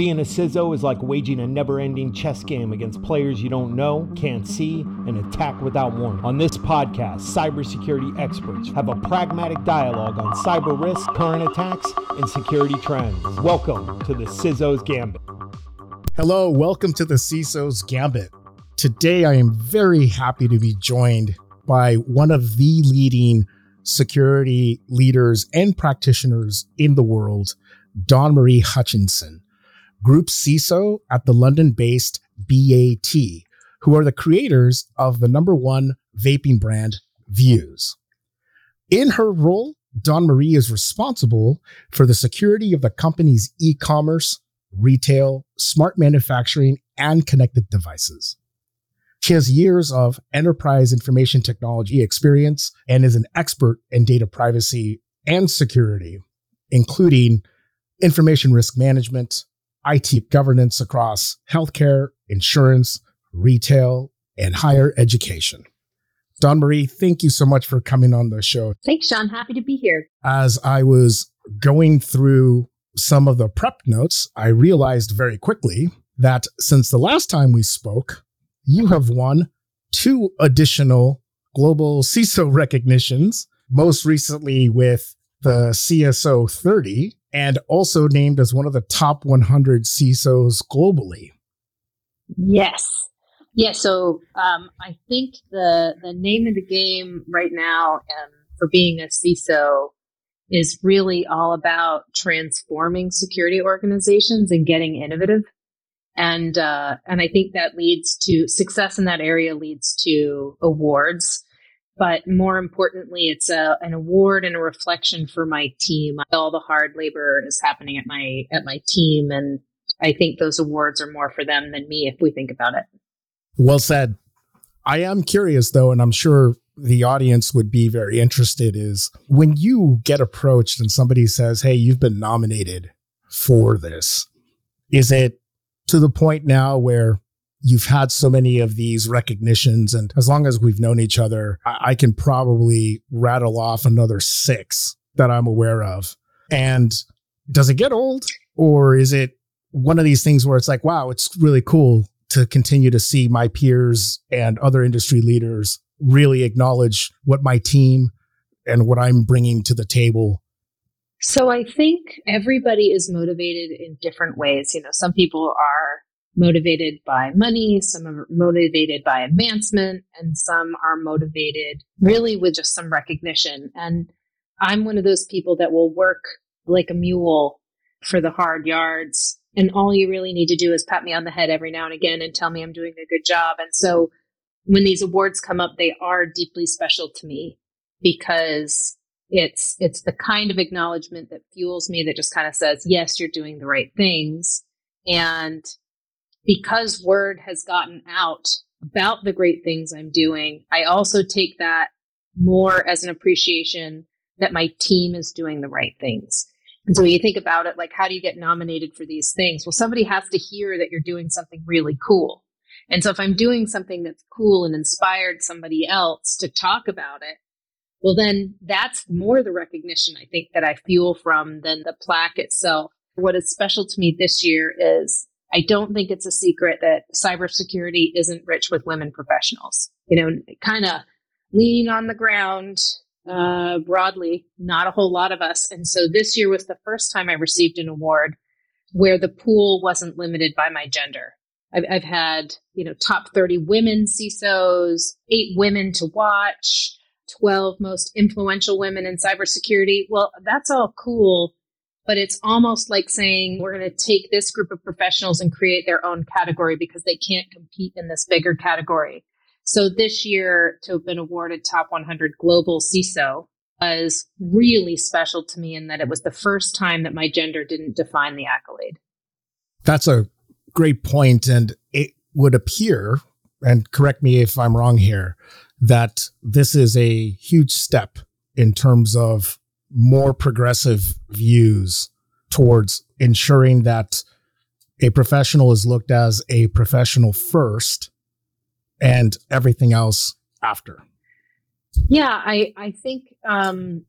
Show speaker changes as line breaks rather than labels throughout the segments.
Being a CISO is like waging a never ending chess game against players you don't know, can't see, and attack without warning. On this podcast, cybersecurity experts have a pragmatic dialogue on cyber risk, current attacks, and security trends. Welcome to the CISO's Gambit.
Hello, welcome to the CISO's Gambit. Today, I am very happy to be joined by one of the leading security leaders and practitioners in the world, Dawn Marie Hutchinson. Group CISO at the London based BAT, who are the creators of the number one vaping brand, Vuse. In her role, Dawn Marie is responsible for the security of the company's e commerce, retail, smart manufacturing, and connected devices. She has years of enterprise information technology experience and is an expert in data privacy and security, including information risk management, IT governance across healthcare, insurance, retail, and higher education. Dawn Marie, thank you so much for coming on the show.
Thanks, Sean. Happy to be here.
As I was going through some of the prep notes, I realized very quickly that since the last time we spoke, you have won two additional global CISO recognitions, most recently with the CSO 30 and also named as one of the top 100 CISOs globally.
Yes. Yeah, so um, I think the the name of the game right now um, for being a CISO is really all about transforming security organizations and getting innovative. And uh, and I think that leads to success in that area leads to awards but more importantly, it's a, an award and a reflection for my team. All the hard labor is happening at my at my team, and I think those awards are more for them than me if we think about it.
Well said. I am curious though, and I'm sure the audience would be very interested is when you get approached and somebody says, Hey, you've been nominated for this, is it to the point now where you've had so many of these recognitions. And as long as we've known each other, I, I can probably rattle off another six that I'm aware of. And does it get old or is it one of these things where it's like, wow, it's really cool to continue to see my peers and other industry leaders really acknowledge what my team and what I'm bringing to the table
so I think everybody is motivated in different ways. You know, some people are motivated by money, some are motivated by advancement, and some are motivated really with just some recognition. And I'm one of those people that will work like a mule for the hard yards. And all you really need to do is pat me on the head every now and again and tell me I'm doing a good job. And so when these awards come up, they are deeply special to me because it's it's the kind of acknowledgement that fuels me that just kind of says, yes, you're doing the right things. And because word has gotten out about the great things I'm doing, I also take that more as an appreciation that my team is doing the right things. And so you think about it, like, how do you get nominated for these things? Well, somebody has to hear that you're doing something really cool. And so if I'm doing something that's cool and inspired somebody else to talk about it, well, then that's more the recognition I think that I fuel from than the plaque itself. What is special to me this year is I don't think it's a secret that cybersecurity isn't rich with women professionals. You know, kind of leaning on the ground uh, broadly, not a whole lot of us. And so this year was the first time I received an award where the pool wasn't limited by my gender. I've, I've had, you know, top 30 women CISOs, eight women to watch, 12 most influential women in cybersecurity. Well, that's all cool but it's almost like saying we're going to take this group of professionals and create their own category because they can't compete in this bigger category. So this year to have been awarded top 100 global CISO was really special to me in that it was the first time that my gender didn't define the accolade.
That's a great point and it would appear and correct me if I'm wrong here that this is a huge step in terms of more progressive views towards ensuring that a professional is looked as a professional first and everything else after.
Yeah, I, I think um,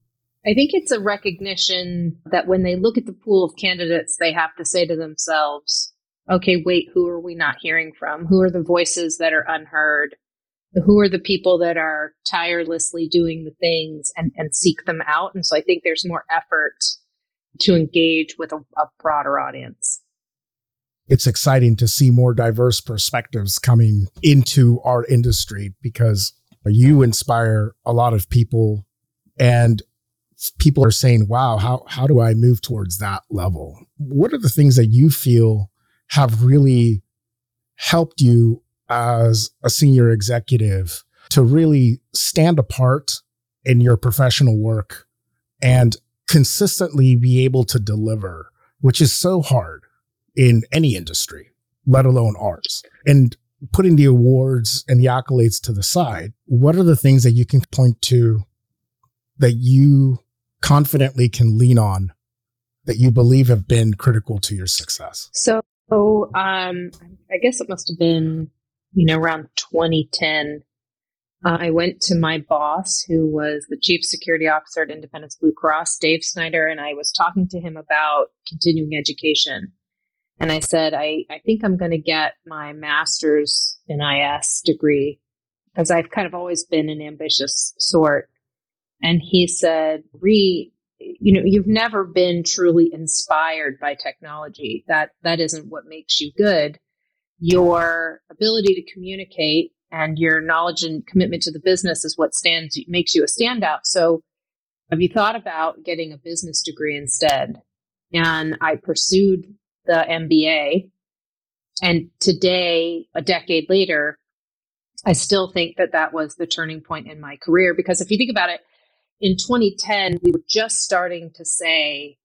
I think it's a recognition that when they look at the pool of candidates, they have to say to themselves, okay, wait, who are we not hearing from? Who are the voices that are unheard? Who are the people that are tirelessly doing the things and, and seek them out? And so I think there's more effort to engage with a, a broader audience.
It's exciting to see more diverse perspectives coming into our industry because you inspire a lot of people and people are saying, wow, how, how do I move towards that level? What are the things that you feel have really helped you as a senior executive to really stand apart in your professional work and consistently be able to deliver, which is so hard in any industry, let alone ours. And putting the awards and the accolades to the side, what are the things that you can point to that you confidently can lean on that you believe have been critical to your success?
So, um, I guess it must have been, you know, around 2010. Uh, I went to my boss, who was the chief security officer at Independence Blue Cross, Dave Snyder, and I was talking to him about continuing education. And I said, I, I think I'm going to get my master's in IS degree because I've kind of always been an ambitious sort. And he said, Ree, you know, you've never been truly inspired by technology. That that isn't what makes you good. Your ability to communicate and your knowledge and commitment to the business is what stands makes you a standout. So have you thought about getting a business degree instead? And I pursued the MBA. And today, a decade later, I still think that that was the turning point in my career because if you think about it, in 2010, we were just starting to say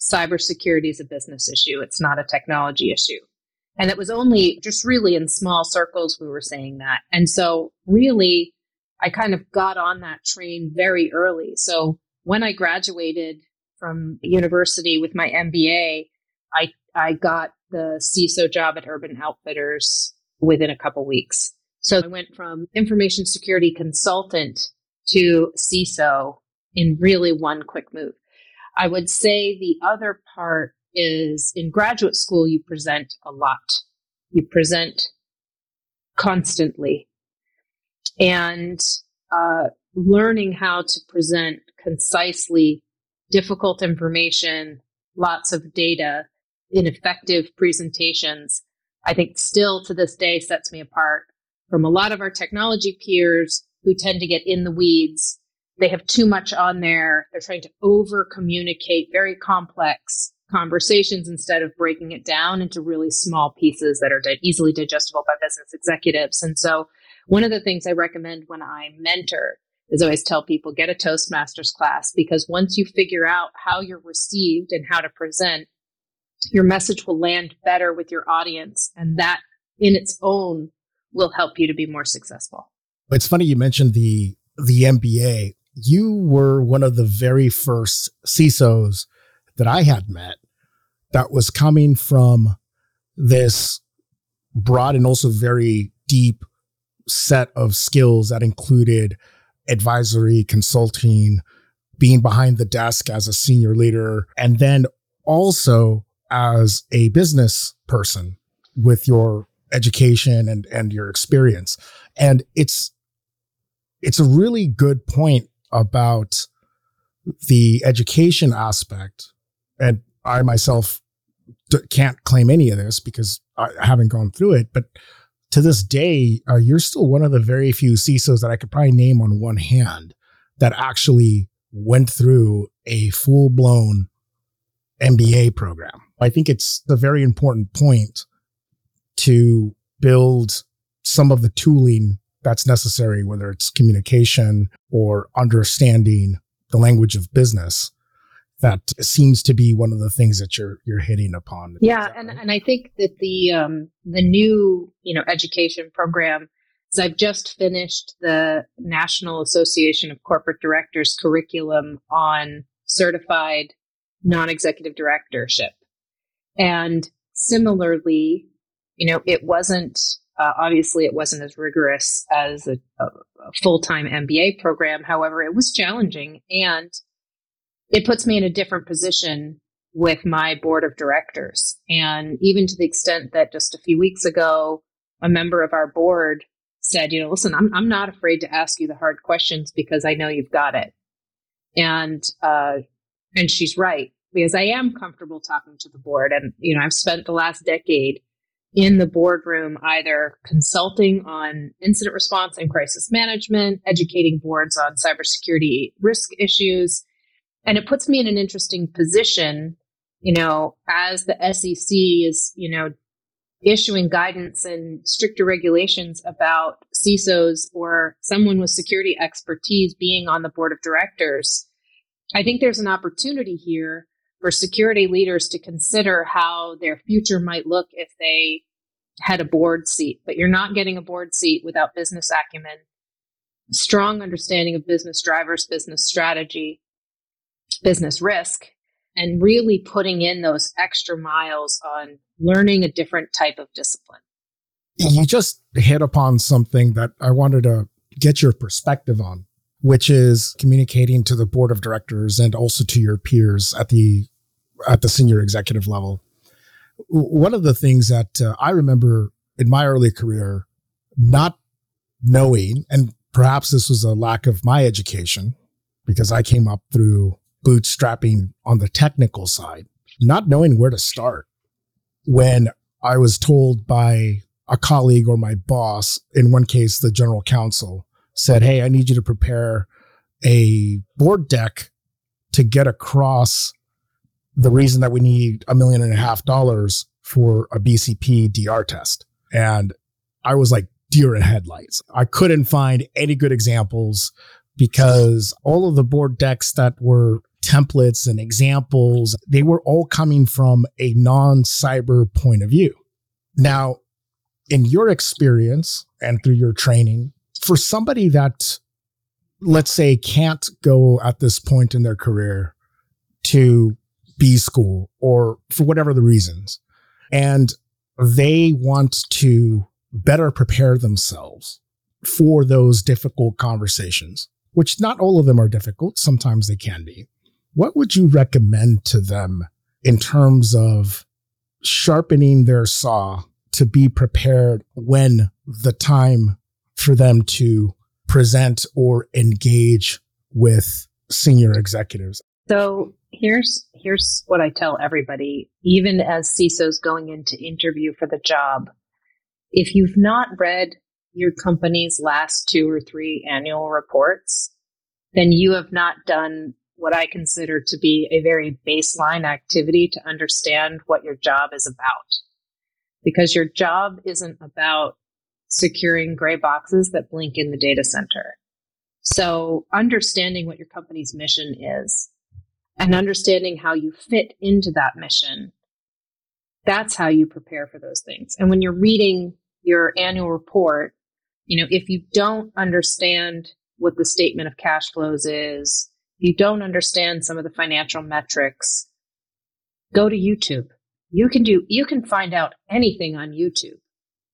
cybersecurity is a business issue, it's not a technology issue. And it was only just really in small circles we were saying that. And so, really, I kind of got on that train very early. So, when I graduated from university with my MBA, I, I got the CISO job at Urban Outfitters within a couple weeks. So I went from information security consultant to CISO in really one quick move. I would say the other part is in graduate school, you present a lot. You present constantly. And uh, learning how to present concisely difficult information, lots of data in effective presentations, I think still to this day sets me apart from a lot of our technology peers who tend to get in the weeds. They have too much on there. They're trying to over communicate very complex conversations instead of breaking it down into really small pieces that are di- easily digestible by business executives. And so, one of the things I recommend when I mentor is always tell people get a Toastmasters class because once you figure out how you're received and how to present, your message will land better with your audience. And that in its own will help you to be more successful.
It's funny you mentioned the the MBA. You were one of the very first CISOs that I had met that was coming from this broad and also very deep set of skills that included advisory, consulting, being behind the desk as a senior leader, and then also as a business person with your education and, and your experience. And it's, it's a really good point about the education aspect. And I myself can't claim any of this because I haven't gone through it, but to this day, uh, you're still one of the very few CISOs that I could probably name on one hand that actually went through a full blown MBA program. I think it's a very important point to build some of the tooling that's necessary, whether it's communication or understanding the language of business. That seems to be one of the things that you're you're hitting upon.
Yeah, and, and I think that the um, the new you know education program is I've just finished the National Association of Corporate Directors curriculum on certified non-executive directorship, and similarly, you know, it wasn't uh, obviously, it wasn't as rigorous as a, a, a full time MBA program. However, it was challenging. And it puts me in a different position with my board of directors. And even to the extent that just a few weeks ago, a member of our board said, you know, listen, I'm, I'm not afraid to ask you the hard questions because I know you've got it. And, uh, and she's right because I am comfortable talking to the board. And, you know, I've spent the last decade in the boardroom, either consulting on incident response and crisis management, educating boards on cybersecurity risk issues. And it puts me in an interesting position, you know, as the SEC is, you know, issuing guidance and stricter regulations about CISOs or someone with security expertise being on the board of directors. I think there's an opportunity here for security leaders to consider how their future might look if they had a board seat. But you're not getting a board seat without business acumen, strong understanding of business drivers, business strategy, business risk, and really putting in those extra miles on learning a different type of discipline.
You just hit upon something that I wanted to get your perspective on, which is communicating to the board of directors and also to your peers at the at the senior executive level. One of the things that uh, I remember in my early career not knowing, and perhaps this was a lack of my education because I came up through bootstrapping on the technical side, not knowing where to start when I was told by a colleague or my boss, in one case, the general counsel, said, Hey, I need you to prepare a board deck to get across the reason that we need a million and a half dollars for a BCP DR test. And I was like deer in headlights. I couldn't find any good examples because all of the board decks that were templates and examples, they were all coming from a non cyber point of view. Now, in your experience and through your training, for somebody that, let's say, can't go at this point in their career to B school or for whatever the reasons. And they want to better prepare themselves for those difficult conversations, which not all of them are difficult. Sometimes they can be. What would you recommend to them in terms of sharpening their saw to be prepared when the time for them to present or engage with senior executives?
So here's here's what I tell everybody, even as CISOs going into interview for the job. If you've not read your company's last two or three annual reports, then you have not done what I consider to be a very baseline activity to understand what your job is about. Because your job isn't about securing gray boxes that blink in the data center. So understanding what your company's mission is and understanding how you fit into that mission. That's how you prepare for those things. And when you're reading your annual report, you know, if you don't understand what the statement of cash flows is, you don't understand some of the financial metrics, go to YouTube. You can do, you can find out anything on YouTube.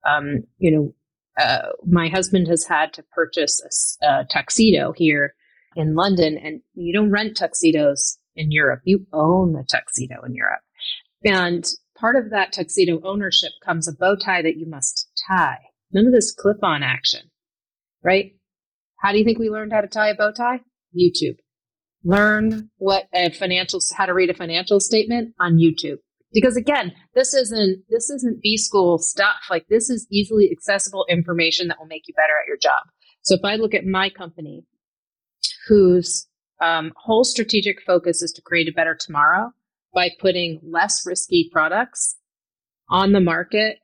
Um, you know, uh, my husband has had to purchase a, a tuxedo here in London, and you don't rent tuxedos in Europe. You own the tuxedo in Europe. And part of that tuxedo ownership comes a bow tie that you must tie. None of this clip on action, right? How do you think we learned how to tie a bow tie? YouTube. Learn what a financial, how to read a financial statement on YouTube. Because again, this isn't, this isn't B school stuff. Like this is easily accessible information that will make you better at your job. So if I look at my company, whose um, whole strategic focus is to create a better tomorrow by putting less risky products on the market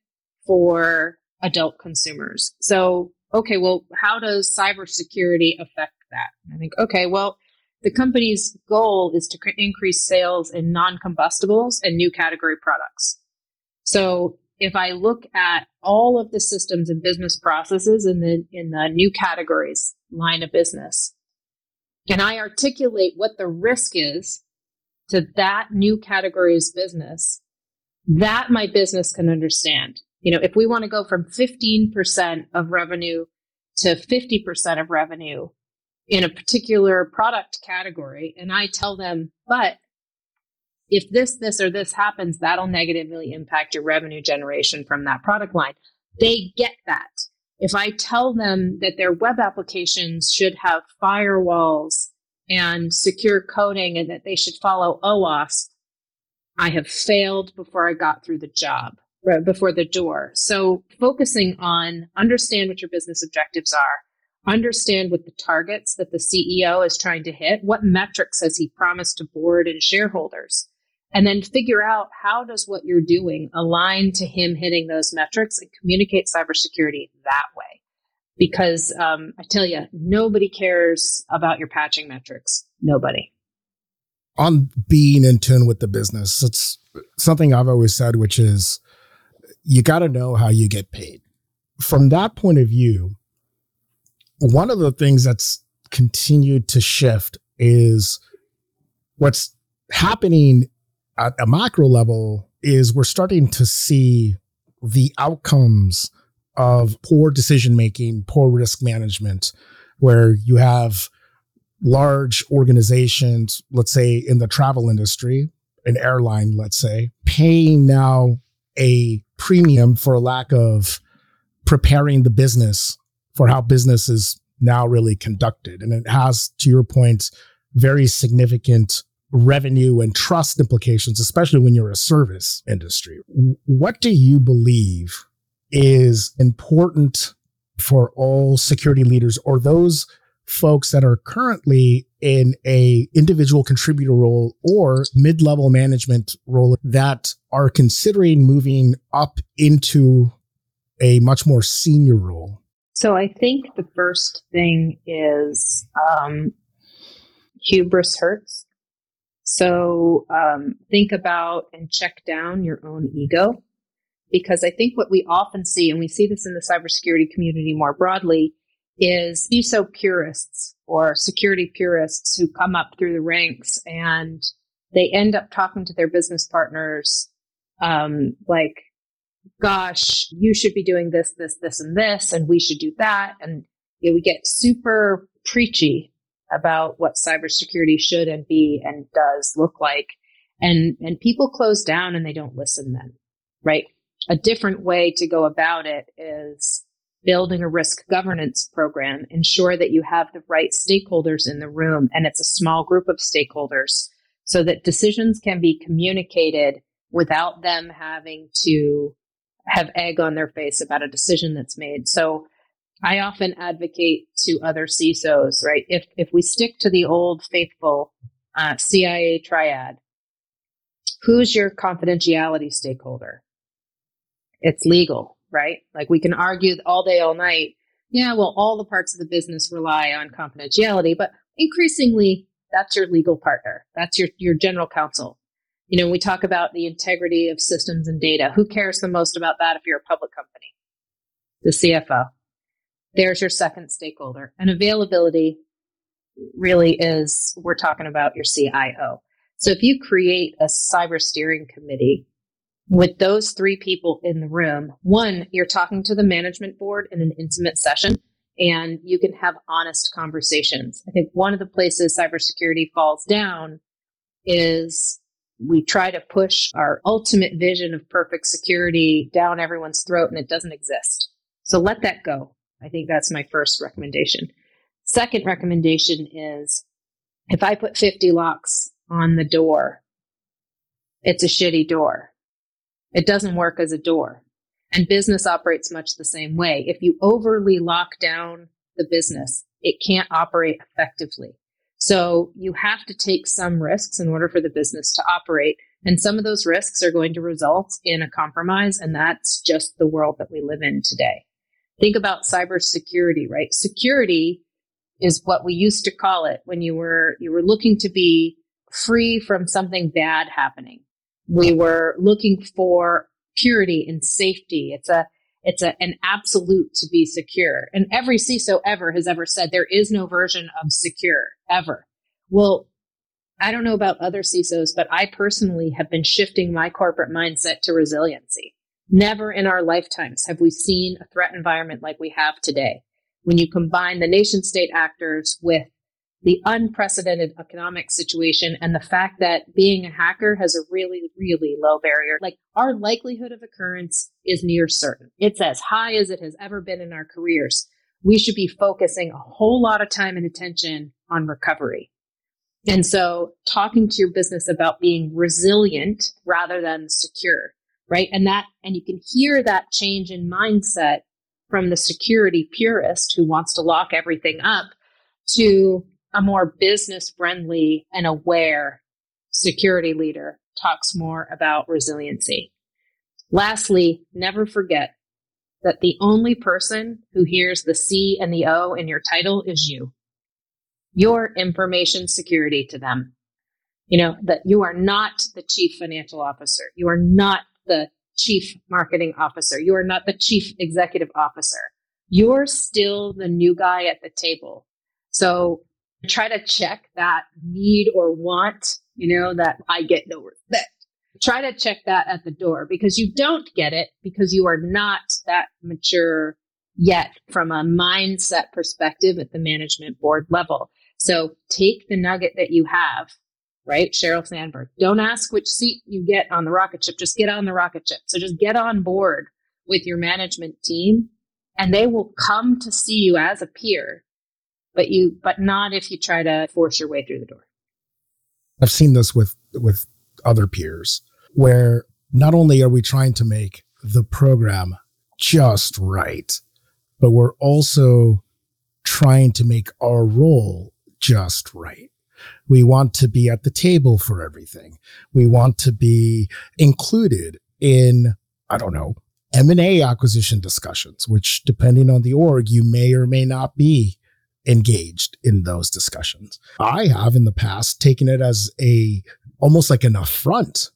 for adult consumers. So, okay, well, how does cybersecurity affect that? I think, okay, well, the company's goal is to increase sales in non combustibles and new category products. So, if I look at all of the systems and business processes in the in the new categories line of business, and I articulate what the risk is to that new category's business, that my business can understand. You know, if we want to go from 15% of revenue to 50% of revenue in a particular product category, and I tell them But if this, this, or this happens, that'll negatively impact your revenue generation from that product line. They get that. If I tell them that their web applications should have firewalls and secure coding and that they should follow OWASP, I have failed before I got through the job, before the door. So focusing on understand what your business objectives are, understand what the targets that the CEO is trying to hit, what metrics has he promised to board and shareholders, and then figure out how does what you're doing align to him hitting those metrics and communicate cybersecurity that way. Because um, I tell you, nobody cares about your patching metrics. Nobody.
On being in tune with the business, it's something I've always said, which is you got to know how you get paid. From that point of view, one of the things that's continued to shift is what's happening at a macro level is we're starting to see the outcomes of poor decision making, poor risk management, where you have large organizations, let's say in the travel industry, an airline, let's say, paying now a premium for a lack of preparing the business for how business is now really conducted. And it has, to your point, very significant revenue and trust implications, especially when you're a service industry. What do you believe is important for all security leaders or those folks that are currently in a individual contributor role or mid-level management role that are considering moving up into a much more senior role?
So I think the first thing is um, hubris hurts. So um, think about and check down your own ego. Because I think what we often see, and we see this in the cybersecurity community more broadly, is CISO purists or security purists who come up through the ranks and they end up talking to their business partners um, like, gosh, you should be doing this, this, this, and this, and we should do that. And you know, we get super preachy about what cybersecurity should and be and does look like. And, and people close down and they don't listen then, right? A different way to go about it is building a risk governance program, ensure that you have the right stakeholders in the room and it's a small group of stakeholders so that decisions can be communicated without them having to have egg on their face about a decision that's made. So I often advocate to other CISOs, right? If if we stick to the old faithful uh, CIA triad, who's your confidentiality stakeholder? It's legal, right? Like we can argue all day, all night. Yeah, well, all the parts of the business rely on confidentiality, but increasingly, that's your legal partner. That's your your general counsel. You know, we talk about the integrity of systems and data. Who cares the most about that if you're a public company? The CFO there's your second stakeholder. And availability really is, we're talking about your CIO. So if you create a cyber steering committee with those three people in the room, one, you're talking to the management board in an intimate session and you can have honest conversations. I think one of the places cybersecurity falls down is we try to push our ultimate vision of perfect security down everyone's throat and it doesn't exist. So let that go. I think that's my first recommendation. Second recommendation is if I put 50 locks on the door, it's a shitty door. It doesn't work as a door. And business operates much the same way. If you overly lock down the business, it can't operate effectively. So you have to take some risks in order for the business to operate. And some of those risks are going to result in a compromise. And that's just the world that we live in today. Think about cybersecurity, right? Security is what we used to call it when you were you were looking to be free from something bad happening. We were looking for purity and safety. It's a it's a, an absolute to be secure. And every CISO ever has ever said there is no version of secure ever. Well, I don't know about other CISOs, but I personally have been shifting my corporate mindset to resiliency. Never in our lifetimes have we seen a threat environment like we have today. When you combine the nation state actors with the unprecedented economic situation and the fact that being a hacker has a really, really low barrier. Like our likelihood of occurrence is near certain. It's as high as it has ever been in our careers. We should be focusing a whole lot of time and attention on recovery. And so talking to your business about being resilient rather than secure, right? And that, and you can hear that change in mindset from the security purist who wants to lock everything up to a more business friendly and aware security leader talks more about resiliency. Lastly, never forget that the only person who hears the C and the O in your title is you. Your information security to them. You know, that you are not the chief financial officer. You are not the chief marketing officer. You are not the chief executive officer. You're still the new guy at the table. So try to check that need or want, you know, that I get no respect. Try to check that at the door because you don't get it because you are not that mature yet from a mindset perspective at the management board level. So take the nugget that you have, right? Sheryl Sandberg. Don't ask which seat you get on the rocket ship. Just get on the rocket ship. So just get on board with your management team and they will come to see you as a peer but you but not if you try to force your way through the door.
I've seen this with with other peers where not only are we trying to make the program just right but we're also trying to make our role just right. We want to be at the table for everything. We want to be included in i don't know m&a acquisition discussions which depending on the org you may or may not be engaged in those discussions. I have in the past taken it as a almost like an affront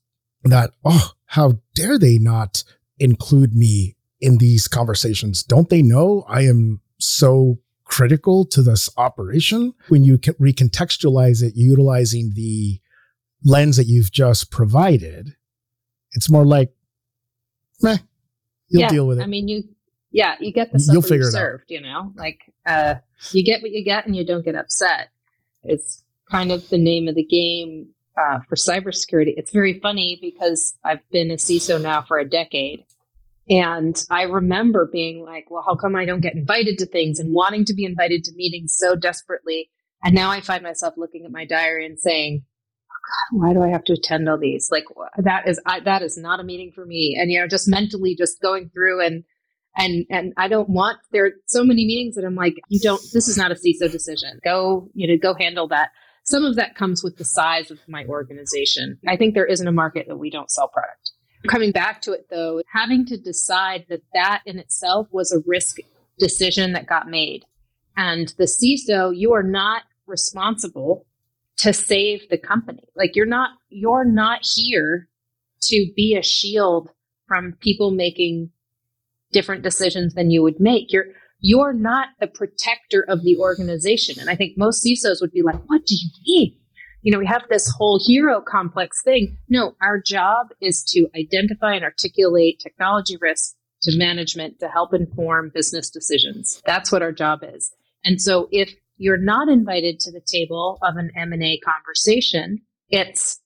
that, oh, how dare they not include me in these conversations? Don't they know I am so critical to this operation? When you recontextualize it utilizing the lens that you've just provided, it's more like, meh, you'll
yeah,
deal with it.
I mean, you yeah, you get the You'll figure it served, you know, like uh, you get what you get and you don't get upset. It's kind of the name of the game uh, for cybersecurity. It's very funny because I've been a CISO now for a decade. And I remember being like, well, how come I don't get invited to things and wanting to be invited to meetings so desperately? And now I find myself looking at my diary and saying, oh God, why do I have to attend all these? Like that is, I, that is not a meeting for me. And, you know, just mentally just going through and and and I don't want there are so many meetings that I'm like, you don't. This is not a CISO decision. Go, you know, go handle that. Some of that comes with the size of my organization. I think there isn't a market that we don't sell product. Coming back to it though, having to decide that that in itself was a risk decision that got made. And the CISO, you are not responsible to save the company. Like you're not you're not here to be a shield from people making different decisions than you would make. You're you're not the protector of the organization. And I think most CISOs would be like, what do you mean? You know, we have this whole hero complex thing. No, our job is to identify and articulate technology risks to management to help inform business decisions. That's what our job is. And so if you're not invited to the table of an M&A conversation, it's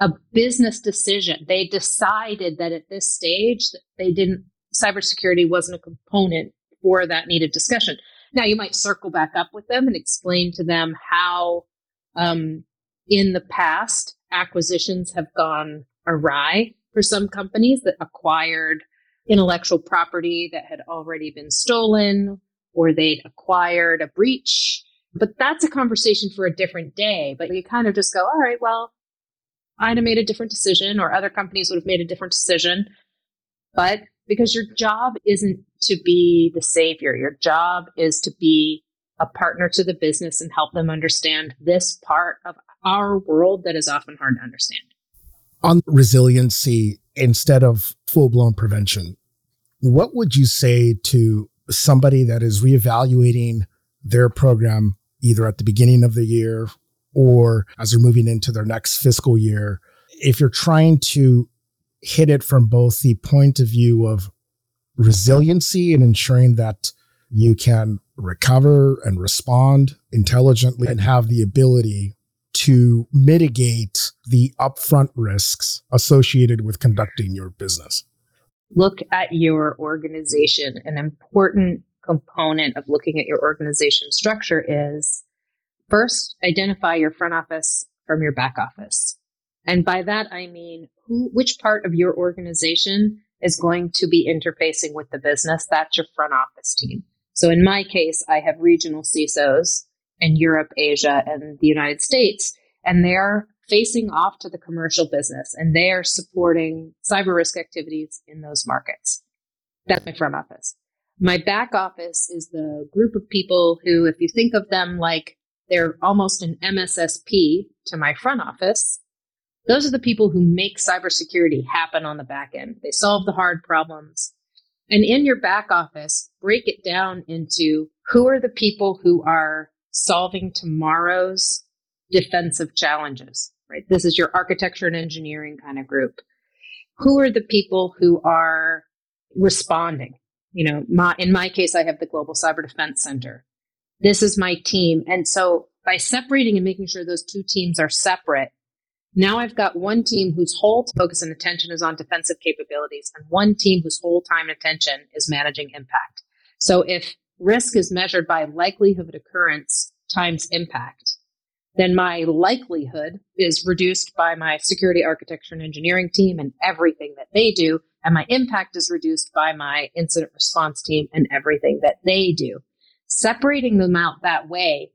a business decision. They decided that at this stage they didn't cybersecurity wasn't a component for that needed discussion. Now, you might circle back up with them and explain to them how, um, in the past, acquisitions have gone awry for some companies that acquired intellectual property that had already been stolen or they'd acquired a breach. But that's a conversation for a different day. But you kind of just go, all right, well, I'd have made a different decision, or other companies would have made a different decision. But because your job isn't to be the savior. Your job is to be a partner to the business and help them understand this part of our world that is often hard to understand.
On resiliency instead of full blown prevention, what would you say to somebody that is reevaluating their program either at the beginning of the year or as they're moving into their next fiscal year? If you're trying to hit it from both the point of view of resiliency and ensuring that you can recover and respond intelligently and have the ability to mitigate the upfront risks associated with conducting your business?
Look at your organization. An important component of looking at your organization structure is first identify your front office from your back office. And by that, I mean who, which part of your organization is going to be interfacing with the business. That's your front office team. So in my case, I have regional CISOs in Europe, Asia, and the United States, and they're facing off to the commercial business and they are supporting cyber risk activities in those markets. That's my front office. My back office is the group of people who, if you think of them like they're almost an MSSP to my front office, those are the people who make cybersecurity happen on the back end. They solve the hard problems. And in your back office, break it down into who are the people who are solving tomorrow's defensive challenges, right? This is your architecture and engineering kind of group. Who are the people who are responding? You know, my, in my case, I have the Global Cyber Defense Center. This is my team. And so by separating and making sure those two teams are separate, now I've got one team whose whole focus and attention is on defensive capabilities and one team whose whole time and attention is managing impact. So if risk is measured by likelihood of occurrence times impact, then my likelihood is reduced by my security architecture and engineering team and everything that they do. And my impact is reduced by my incident response team and everything that they do. Separating them out that way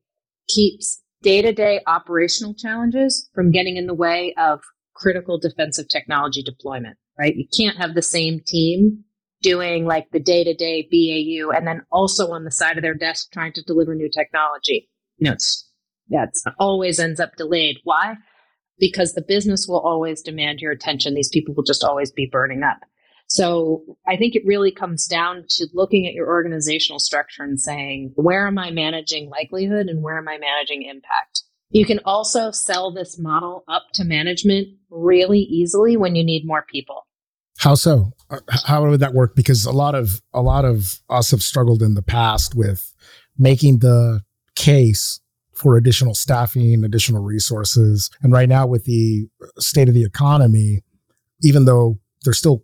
keeps day to day operational challenges from getting in the way of critical defensive technology deployment, right? You can't have the same team doing like the day to day BAU and then also on the side of their desk trying to deliver new technology. You know, it's, always ends up delayed. Why? Because the business will always demand your attention. These people will just always be burning up. So I think it really comes down to looking at your organizational structure and saying, where am I managing likelihood and where am I managing impact? You can also sell this model up to management really easily when you need more people.
How so? Uh, how would that work? Because a lot of a lot of us have struggled in the past with making the case for additional staffing, additional resources. And right now with the state of the economy, even though there's still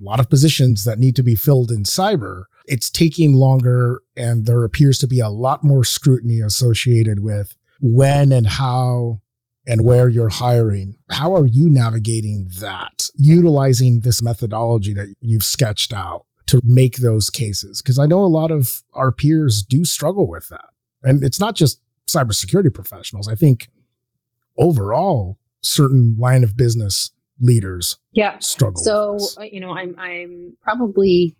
a lot of positions that need to be filled in cyber, it's taking longer and there appears to be a lot more scrutiny associated with when and how and where you're hiring. How are you navigating that, utilizing this methodology that you've sketched out to make those cases? Because I know a lot of our peers do struggle with that. And it's not just cybersecurity professionals. I think overall, certain line of business leaders
yeah.
struggle
so uh, you know i'm i'm probably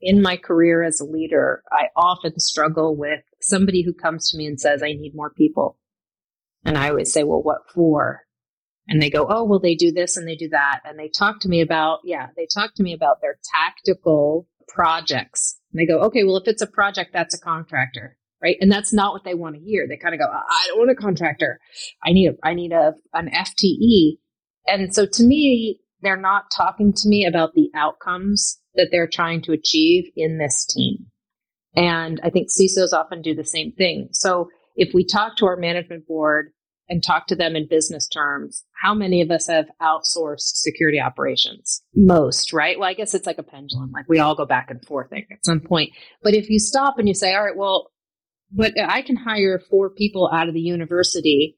in my career as a leader i often struggle with somebody who comes to me and says i need more people. And i always say well what for? And they go oh well they do this and they do that. And they talk to me about yeah they talk to me about their tactical projects. And they go okay well if it's a project that's a contractor right? And that's not what they want to hear. They kind of go i don't want a contractor. I need a i need a an fte and so to me, they're not talking to me about the outcomes that they're trying to achieve in this team. And I think CISOs often do the same thing. So if we talk to our management board and talk to them in business terms, how many of us have outsourced security operations? Most, right? Well, I guess it's like a pendulum. Like we all go back and forth at some point. But if you stop and you say, all right, well, but I can hire four people out of the university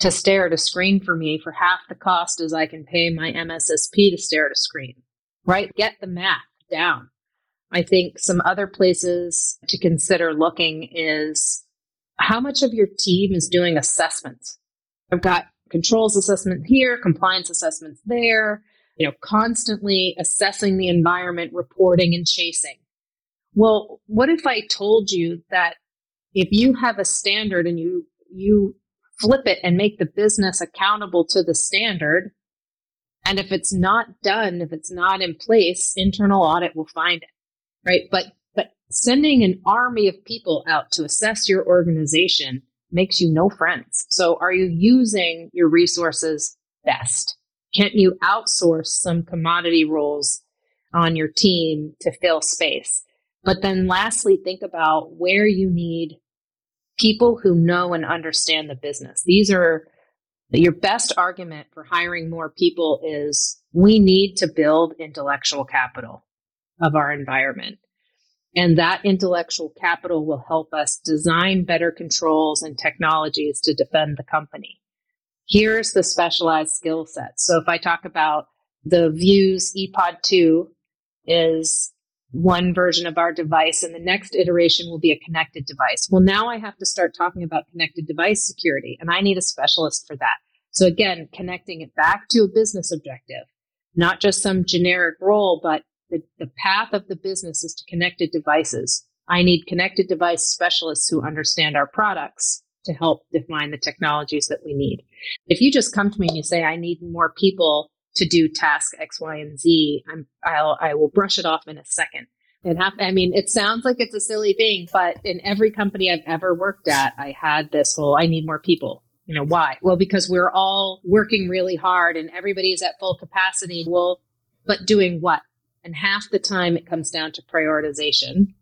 to stare at a screen for me for half the cost as I can pay my MSSP to stare at a screen, right? Get the math down. I think some other places to consider looking is how much of your team is doing assessments. I've got controls assessment here, compliance assessments there, you know, constantly assessing the environment, reporting and chasing. Well, what if I told you that if you have a standard and you you flip it and make the business accountable to the standard. And if it's not done, if it's not in place, internal audit will find it. Right. But, but sending an army of people out to assess your organization makes you no friends. So are you using your resources best? Can't you outsource some commodity roles on your team to fill space? But then lastly, think about where you need people who know and understand the business. These are your best argument for hiring more people is we need to build intellectual capital of our environment. And that intellectual capital will help us design better controls and technologies to defend the company. Here's the specialized skill set. So if I talk about the Vuse ePod 2 is one version of our device, and the next iteration will be a connected device. Well, now I have to start talking about connected device security, and I need a specialist for that. So again, connecting it back to a business objective, not just some generic role, but the, the path of the business is to connected devices. I need connected device specialists who understand our products to help define the technologies that we need. If you just come to me and you say, I need more people to do task X, Y, and Z, I'm, I'll, I will brush it off in a second. It have, I mean, it sounds like it's a silly thing, but in every company I've ever worked at, I had this whole, I need more people. You know, why? Well, because we're all working really hard and everybody's at full capacity. Well, but doing what? And half the time it comes down to prioritization.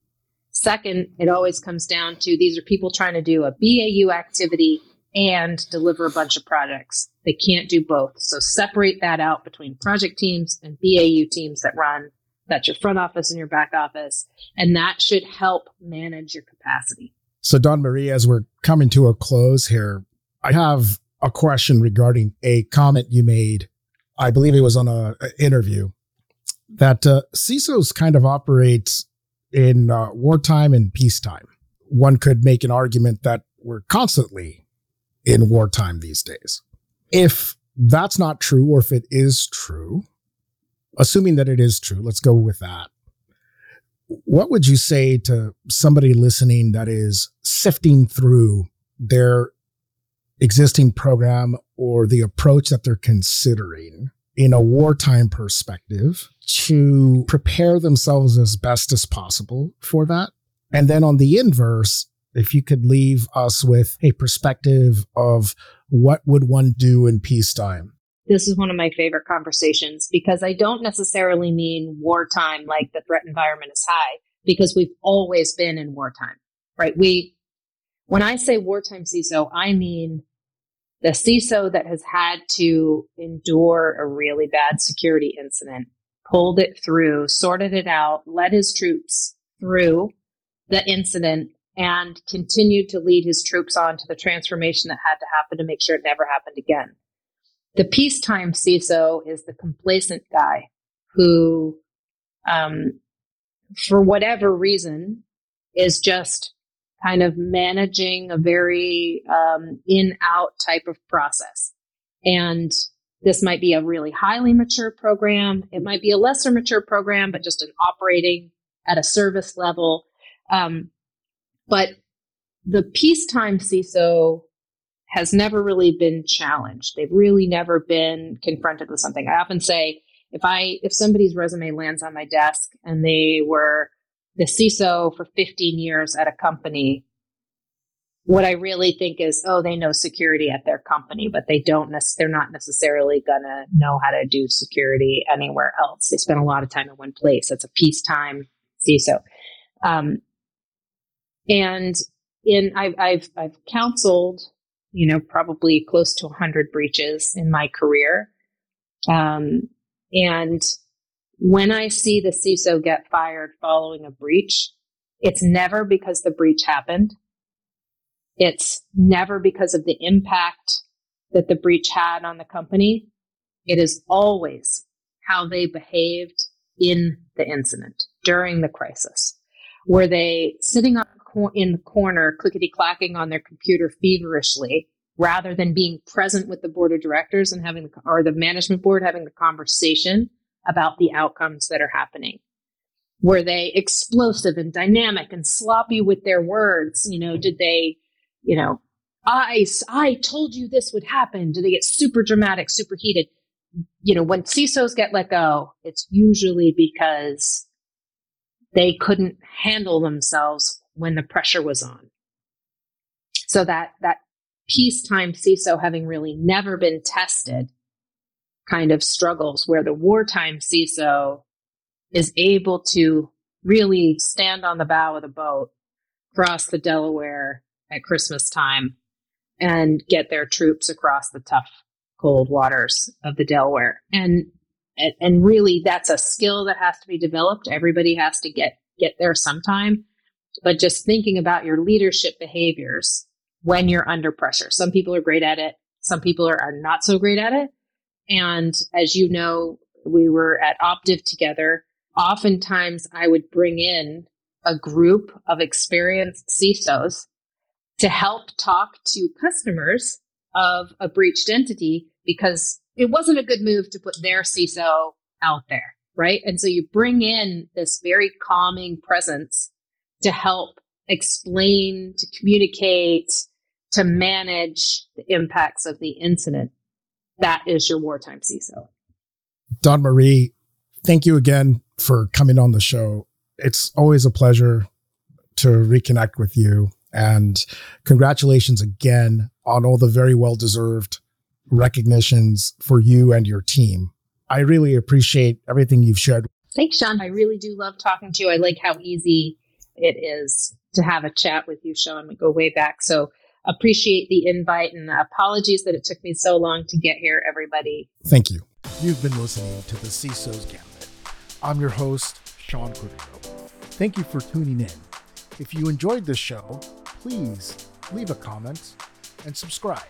Second, it always comes down to these are people trying to do a BAU activity and deliver a bunch of projects. They can't do both. So separate that out between project teams and BAU teams that run. That's your front office and your back office. And that should help manage your capacity.
So, Dawn Marie, as we're coming to a close here, I have a question regarding a comment you made. I believe it was on a, a interview that uh, CISOs kind of operates in uh, wartime and peacetime. One could make an argument that we're constantly in wartime these days. If that's not true, or if it is true, assuming that it is true, let's go with that. What would you say to somebody listening that is sifting through their existing program or the approach that they're considering in a wartime perspective to prepare themselves as best as possible for that. And then on the inverse, if you could leave us with a perspective of what would one do in peacetime?
This is one of my favorite conversations because I don't necessarily mean wartime like the threat environment is high because we've always been in wartime, right? We, when I say wartime CISO, I mean the CISO that has had to endure a really bad security incident, pulled it through, sorted it out, led his troops through the incident, and continued to lead his troops on to the transformation that had to happen to make sure it never happened again. The peacetime CISO is the complacent guy who, um, for whatever reason, is just kind of managing a very um, in out type of process. And this might be a really highly mature program. It might be a lesser mature program, but just an operating at a service level. Um, but the peacetime CISO has never really been challenged. They've really never been confronted with something. I often say, if I if somebody's resume lands on my desk and they were the CISO for 15 years at a company, what I really think is, oh, they know security at their company, but they don't, they're not necessarily to know how to do security anywhere else. They spend a lot of time in one place. That's a peacetime CISO. Um, and in, I've, I've, I've counseled, you know, probably close to 100 breaches in my career. Um, and when I see the CISO get fired following a breach, it's never because the breach happened. It's never because of the impact that the breach had on the company. It is always how they behaved in the incident during the crisis. Were they sitting in the corner, clickety clacking on their computer feverishly, rather than being present with the board of directors and having, or the management board having the conversation about the outcomes that are happening. Were they explosive and dynamic and sloppy with their words? You know, did they, you know, I, I told you this would happen. Do they get super dramatic, super heated? You know, when CISOs get let go, it's usually because they couldn't handle themselves when the pressure was on. So that, that peacetime CISO having really never been tested kind of struggles where the wartime CISO is able to really stand on the bow of the boat, cross the Delaware at Christmas time, and get their troops across the tough, cold waters of the Delaware. And and really that's a skill that has to be developed. Everybody has to get get there sometime. But just thinking about your leadership behaviors when you're under pressure. Some people are great at it. Some people are, are not so great at it. And as you know, we were at Optiv together. Oftentimes I would bring in a group of experienced CISOs to help talk to customers of a breached entity because it wasn't a good move to put their CISO out there, right? And so you bring in this very calming presence to help explain, to communicate, to manage the impacts of the incident. That is your wartime CISO.
Dawn Marie, thank you again for coming on the show. It's always a pleasure to reconnect with you. And congratulations again on all the very well deserved recognitions for you and your team. I really appreciate everything you've shared.
Thanks, Sean. I really do love talking to you. I like how easy it is to have a chat with you, Sean. We go way back. So appreciate the invite and apologies that it took me so long to get here, everybody.
Thank you. You've been listening to the CISO's Gambit. I'm your host, Sean Cordero. Thank you for tuning in. If you enjoyed this show, please leave a comment and subscribe.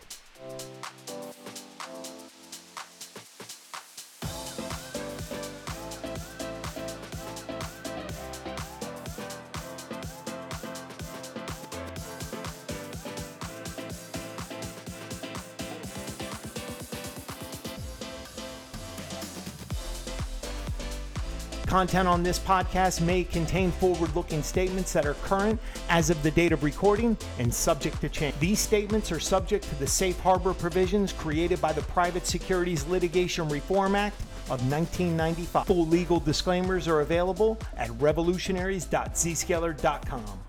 Content on this podcast may contain forward looking statements that are current as of the date of recording and subject to change. These statements are subject to the safe harbor provisions created by the Private Securities Litigation Reform Act of 1995. Full legal disclaimers are available at revolutionaries.zscaler.com.